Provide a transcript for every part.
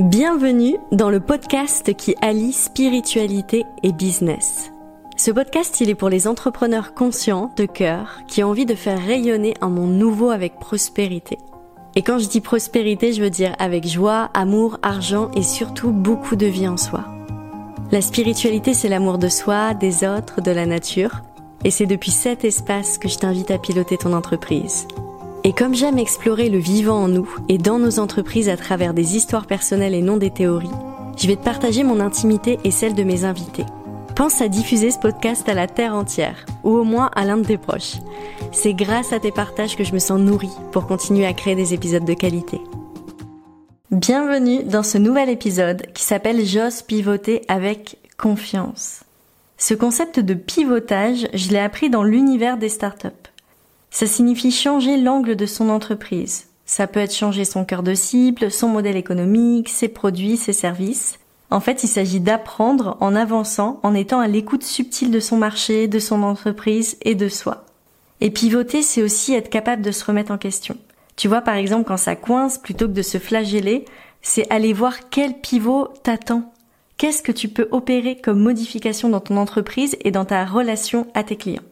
Bienvenue dans le podcast qui allie spiritualité et business. Ce podcast, il est pour les entrepreneurs conscients, de cœur, qui ont envie de faire rayonner un monde nouveau avec prospérité. Et quand je dis prospérité, je veux dire avec joie, amour, argent et surtout beaucoup de vie en soi. La spiritualité, c'est l'amour de soi, des autres, de la nature. Et c'est depuis cet espace que je t'invite à piloter ton entreprise. Et comme j'aime explorer le vivant en nous et dans nos entreprises à travers des histoires personnelles et non des théories, je vais te partager mon intimité et celle de mes invités. Pense à diffuser ce podcast à la terre entière, ou au moins à l'un de tes proches. C'est grâce à tes partages que je me sens nourrie pour continuer à créer des épisodes de qualité. Bienvenue dans ce nouvel épisode qui s'appelle J'ose pivoter avec confiance. Ce concept de pivotage, je l'ai appris dans l'univers des startups. Ça signifie changer l'angle de son entreprise. Ça peut être changer son cœur de cible, son modèle économique, ses produits, ses services. En fait, il s'agit d'apprendre en avançant, en étant à l'écoute subtile de son marché, de son entreprise et de soi. Et pivoter, c'est aussi être capable de se remettre en question. Tu vois, par exemple, quand ça coince, plutôt que de se flageller, c'est aller voir quel pivot t'attend. Qu'est-ce que tu peux opérer comme modification dans ton entreprise et dans ta relation à tes clients?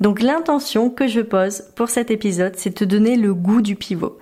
Donc l'intention que je pose pour cet épisode, c'est de te donner le goût du pivot.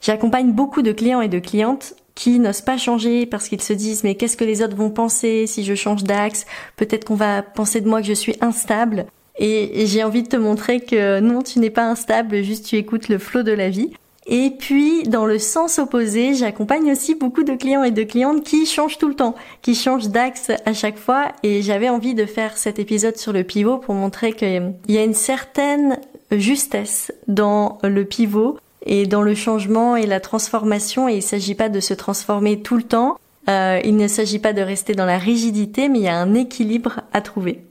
J'accompagne beaucoup de clients et de clientes qui n'osent pas changer parce qu'ils se disent mais qu'est-ce que les autres vont penser si je change d'axe? Peut-être qu'on va penser de moi que je suis instable. Et j'ai envie de te montrer que non, tu n'es pas instable, juste tu écoutes le flot de la vie. Et puis, dans le sens opposé, j'accompagne aussi beaucoup de clients et de clientes qui changent tout le temps, qui changent d'axe à chaque fois. Et j'avais envie de faire cet épisode sur le pivot pour montrer qu'il y a une certaine justesse dans le pivot et dans le changement et la transformation. Et il ne s'agit pas de se transformer tout le temps. Euh, il ne s'agit pas de rester dans la rigidité, mais il y a un équilibre à trouver.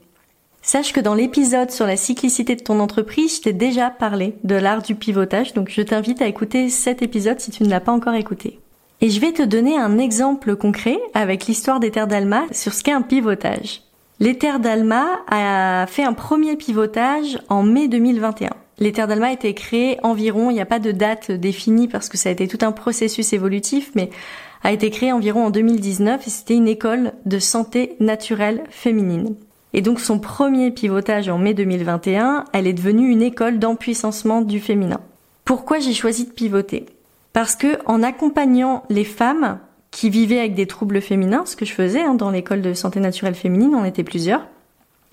Sache que dans l'épisode sur la cyclicité de ton entreprise, je t'ai déjà parlé de l'art du pivotage, donc je t'invite à écouter cet épisode si tu ne l'as pas encore écouté. Et je vais te donner un exemple concret avec l'histoire des terres d'Alma sur ce qu'est un pivotage. Les terres d'Alma a fait un premier pivotage en mai 2021. Les terres d'Alma a été créées environ, il n'y a pas de date définie parce que ça a été tout un processus évolutif, mais a été créé environ en 2019 et c'était une école de santé naturelle féminine. Et donc son premier pivotage en mai 2021, elle est devenue une école d'empuissancement du féminin. Pourquoi j'ai choisi de pivoter? Parce que en accompagnant les femmes qui vivaient avec des troubles féminins, ce que je faisais hein, dans l'école de santé naturelle féminine, on était plusieurs,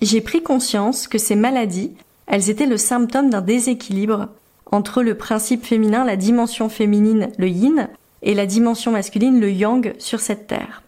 j'ai pris conscience que ces maladies, elles étaient le symptôme d'un déséquilibre entre le principe féminin, la dimension féminine, le yin, et la dimension masculine, le yang, sur cette terre.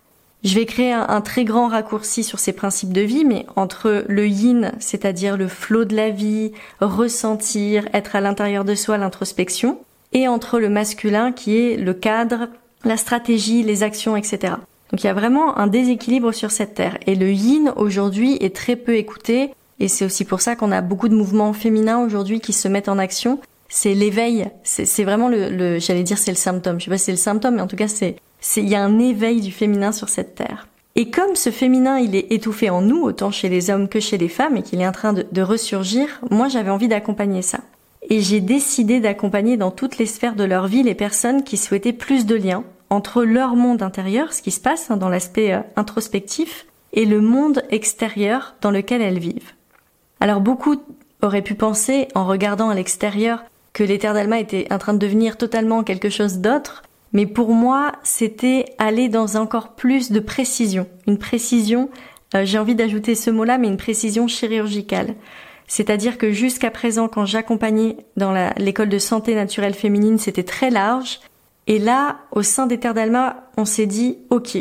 Je vais créer un, très grand raccourci sur ces principes de vie, mais entre le yin, c'est-à-dire le flot de la vie, ressentir, être à l'intérieur de soi, l'introspection, et entre le masculin qui est le cadre, la stratégie, les actions, etc. Donc il y a vraiment un déséquilibre sur cette terre. Et le yin aujourd'hui est très peu écouté, et c'est aussi pour ça qu'on a beaucoup de mouvements féminins aujourd'hui qui se mettent en action. C'est l'éveil, c'est vraiment le, le j'allais dire c'est le symptôme. Je sais pas si c'est le symptôme, mais en tout cas c'est il y a un éveil du féminin sur cette terre. Et comme ce féminin, il est étouffé en nous, autant chez les hommes que chez les femmes, et qu'il est en train de, ressurgir, moi j'avais envie d'accompagner ça. Et j'ai décidé d'accompagner dans toutes les sphères de leur vie les personnes qui souhaitaient plus de liens entre leur monde intérieur, ce qui se passe hein, dans l'aspect euh, introspectif, et le monde extérieur dans lequel elles vivent. Alors beaucoup auraient pu penser, en regardant à l'extérieur, que l'éther d'Alma était en train de devenir totalement quelque chose d'autre, mais pour moi, c'était aller dans encore plus de précision. Une précision, euh, j'ai envie d'ajouter ce mot-là, mais une précision chirurgicale. C'est-à-dire que jusqu'à présent, quand j'accompagnais dans l'école de santé naturelle féminine, c'était très large. Et là, au sein des Terres d'Alma, on s'est dit, OK,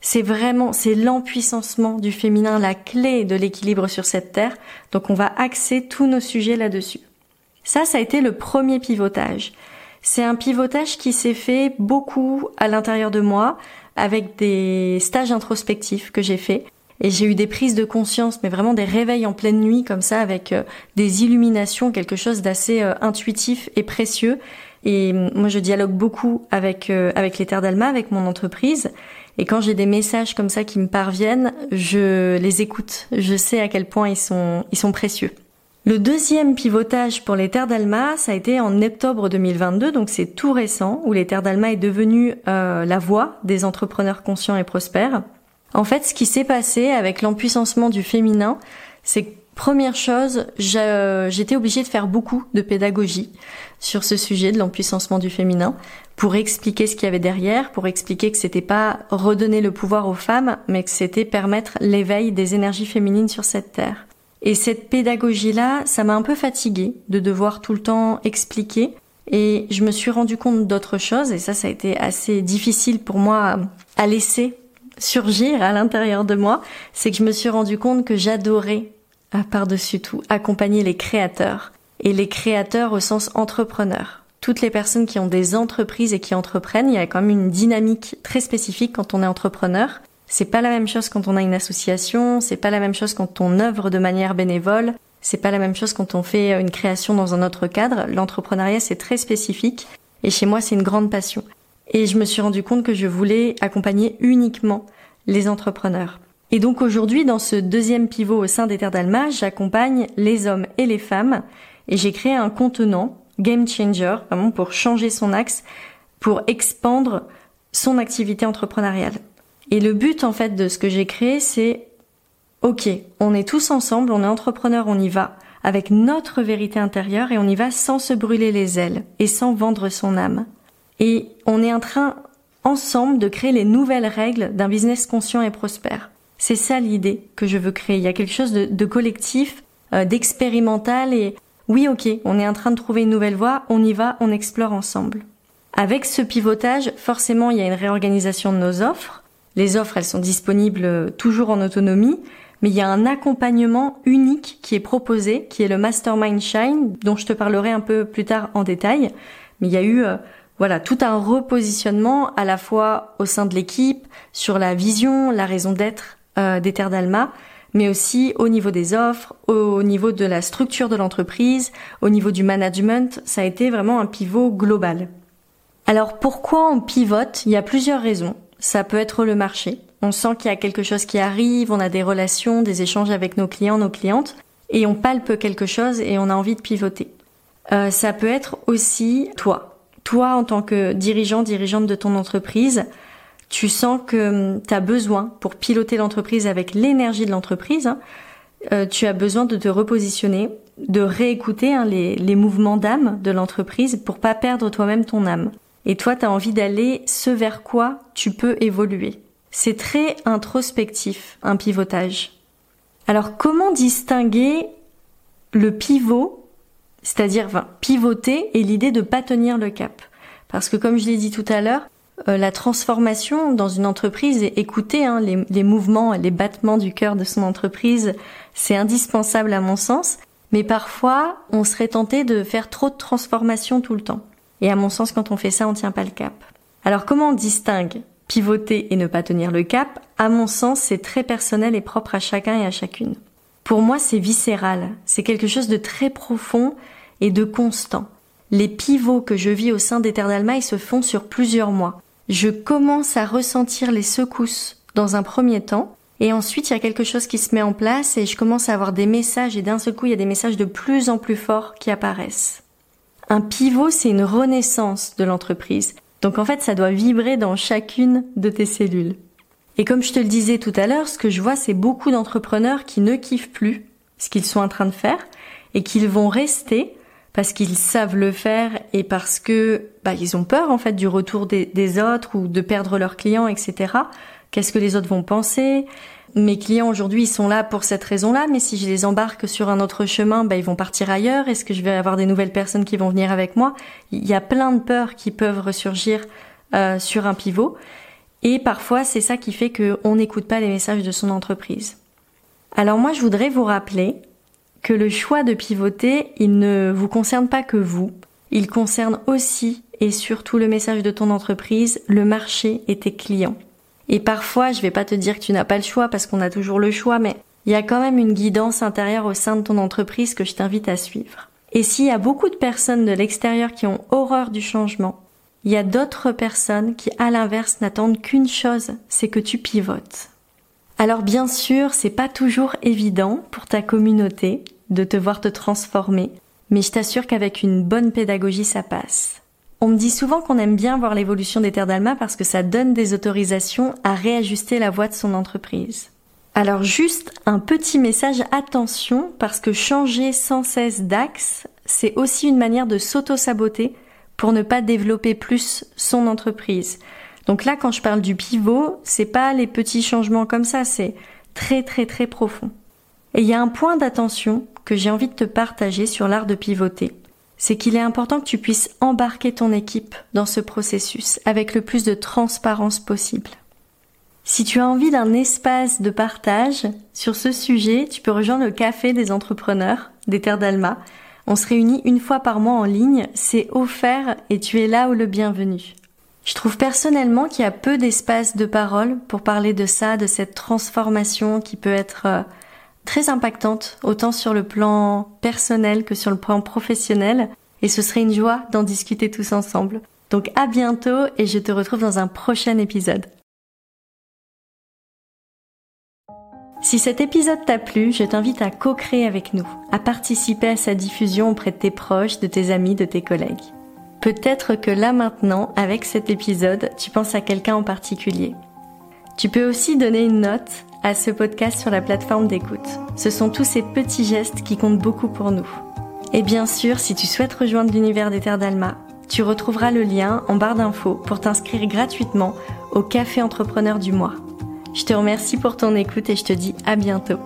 c'est vraiment, c'est l'empuissancement du féminin, la clé de l'équilibre sur cette terre. Donc on va axer tous nos sujets là-dessus. Ça, ça a été le premier pivotage. C'est un pivotage qui s'est fait beaucoup à l'intérieur de moi avec des stages introspectifs que j'ai fait. Et j'ai eu des prises de conscience, mais vraiment des réveils en pleine nuit comme ça, avec euh, des illuminations, quelque chose d'assez euh, intuitif et précieux. Et mm, moi, je dialogue beaucoup avec euh, avec les Terres d'Alma, avec mon entreprise. Et quand j'ai des messages comme ça qui me parviennent, je les écoute. Je sais à quel point ils sont ils sont précieux. Le deuxième pivotage pour les terres d'Alma, ça a été en octobre 2022, donc c'est tout récent, où les terres d'Alma est devenue euh, la voix des entrepreneurs conscients et prospères. En fait, ce qui s'est passé avec l'empuissancement du féminin, c'est que première chose, j'étais obligée de faire beaucoup de pédagogie sur ce sujet de l'empuissancement du féminin pour expliquer ce qu'il y avait derrière, pour expliquer que c'était pas redonner le pouvoir aux femmes, mais que c'était permettre l'éveil des énergies féminines sur cette terre. Et cette pédagogie-là, ça m'a un peu fatiguée de devoir tout le temps expliquer. Et je me suis rendu compte d'autres choses, et ça, ça a été assez difficile pour moi à laisser surgir à l'intérieur de moi. C'est que je me suis rendu compte que j'adorais, par-dessus tout, accompagner les créateurs. Et les créateurs au sens entrepreneur. Toutes les personnes qui ont des entreprises et qui entreprennent, il y a quand même une dynamique très spécifique quand on est entrepreneur. C'est pas la même chose quand on a une association, c'est pas la même chose quand on œuvre de manière bénévole, c'est pas la même chose quand on fait une création dans un autre cadre. L'entrepreneuriat, c'est très spécifique et chez moi, c'est une grande passion. Et je me suis rendu compte que je voulais accompagner uniquement les entrepreneurs. Et donc aujourd'hui, dans ce deuxième pivot au sein des Terres d'Alma, j'accompagne les hommes et les femmes et j'ai créé un contenant game changer, vraiment pour changer son axe, pour expandre son activité entrepreneuriale. Et le but en fait de ce que j'ai créé, c'est ok, on est tous ensemble, on est entrepreneurs, on y va avec notre vérité intérieure et on y va sans se brûler les ailes et sans vendre son âme. Et on est en train ensemble de créer les nouvelles règles d'un business conscient et prospère. C'est ça l'idée que je veux créer. Il y a quelque chose de, collectif, euh, d'expérimental et oui ok, on est en train de trouver une nouvelle voie, on y va, on explore ensemble. Avec ce pivotage, forcément il y a une réorganisation de nos offres, les offres, elles sont disponibles euh, toujours en autonomie, mais il y a un accompagnement unique qui est proposé, qui est le Mastermind Shine, dont je te parlerai un peu plus tard en détail. Mais il y a eu euh, voilà tout un repositionnement à la fois au sein de l'équipe sur la vision, la raison d'être euh, des Terres d'Alma, mais aussi au niveau des offres, au niveau de la structure de l'entreprise, au niveau du management. Ça a été vraiment un pivot global. Alors pourquoi on pivote? Il y a plusieurs raisons ça peut être le marché. On sent qu'il y a quelque chose qui arrive, on a des relations, des échanges avec nos clients, nos clientes, et on palpe quelque chose et on a envie de pivoter. Euh, ça peut être aussi toi. Toi, en tant que dirigeant, dirigeante de ton entreprise, tu sens que hum, tu as besoin, pour piloter l'entreprise avec l'énergie de l'entreprise, hein, euh, tu as besoin de te repositionner, de réécouter hein, les, les mouvements d'âme de l'entreprise pour pas perdre toi-même ton âme. Et toi, tu as envie d'aller ce vers quoi tu peux évoluer. C'est très introspectif, un pivotage. Alors comment distinguer le pivot, c'est-à-dire pivoter et l'idée de pas tenir le cap? Parce que comme je l'ai dit tout à l'heure, euh, la transformation dans une entreprise et écouter hein, les, les mouvements, les battements du cœur de son entreprise, c'est indispensable à mon sens. Mais parfois, on serait tenté de faire trop de transformation tout le temps. Et à mon sens, quand on fait ça, on tient pas le cap. Alors comment on distingue pivoter et ne pas tenir le cap? À mon sens, c'est très personnel et propre à chacun et à chacune. Pour moi, c'est viscéral. C'est quelque chose de très profond et de constant. Les pivots que je vis au sein d'Eternalma, ils se font sur plusieurs mois. Je commence à ressentir les secousses dans un premier temps, et ensuite il y a quelque chose qui se met en place et je commence à avoir des messages et d'un seul coup il y a des messages de plus en plus forts qui apparaissent. Un pivot, c'est une renaissance de l'entreprise. Donc en fait, ça doit vibrer dans chacune de tes cellules. Et comme je te le disais tout à l'heure, ce que je vois, c'est beaucoup d'entrepreneurs qui ne kiffent plus ce qu'ils sont en train de faire et qu'ils vont rester parce qu'ils savent le faire et parce que bah, ils ont peur en fait du retour des, des autres ou de perdre leurs clients, etc. Qu'est-ce que les autres vont penser? Mes clients aujourd'hui, sont là pour cette raison-là, mais si je les embarque sur un autre chemin, ben, ils vont partir ailleurs. Est-ce que je vais avoir des nouvelles personnes qui vont venir avec moi? Il y a plein de peurs qui peuvent ressurgir euh, sur un pivot. Et parfois, c'est ça qui fait qu'on n'écoute pas les messages de son entreprise. Alors moi, je voudrais vous rappeler que le choix de pivoter, il ne vous concerne pas que vous. Il concerne aussi et surtout le message de ton entreprise, le marché et tes clients. Et parfois, je vais pas te dire que tu n'as pas le choix parce qu'on a toujours le choix, mais il y a quand même une guidance intérieure au sein de ton entreprise que je t'invite à suivre. Et s'il y a beaucoup de personnes de l'extérieur qui ont horreur du changement, il y a d'autres personnes qui, à l'inverse, n'attendent qu'une chose, c'est que tu pivotes. Alors bien sûr, c'est pas toujours évident pour ta communauté de te voir te transformer, mais je t'assure qu'avec une bonne pédagogie, ça passe. On me dit souvent qu'on aime bien voir l'évolution des terres d'Alma parce que ça donne des autorisations à réajuster la voie de son entreprise. Alors juste un petit message attention parce que changer sans cesse d'axe, c'est aussi une manière de s'auto-saboter pour ne pas développer plus son entreprise. Donc là, quand je parle du pivot, c'est pas les petits changements comme ça, c'est très très très profond. Et il y a un point d'attention que j'ai envie de te partager sur l'art de pivoter. C'est qu'il est important que tu puisses embarquer ton équipe dans ce processus avec le plus de transparence possible. Si tu as envie d'un espace de partage sur ce sujet, tu peux rejoindre le café des entrepreneurs des Terres d'Alma. On se réunit une fois par mois en ligne, c'est offert et tu es là où le bienvenu. Je trouve personnellement qu'il y a peu d'espace de parole pour parler de ça, de cette transformation qui peut être euh, très impactante, autant sur le plan personnel que sur le plan professionnel, et ce serait une joie d'en discuter tous ensemble. Donc à bientôt et je te retrouve dans un prochain épisode. Si cet épisode t'a plu, je t'invite à co-créer avec nous, à participer à sa diffusion auprès de tes proches, de tes amis, de tes collègues. Peut-être que là maintenant, avec cet épisode, tu penses à quelqu'un en particulier. Tu peux aussi donner une note à ce podcast sur la plateforme d'écoute. Ce sont tous ces petits gestes qui comptent beaucoup pour nous. Et bien sûr, si tu souhaites rejoindre l'univers des Terres d'Alma, tu retrouveras le lien en barre d'infos pour t'inscrire gratuitement au Café Entrepreneur du mois. Je te remercie pour ton écoute et je te dis à bientôt.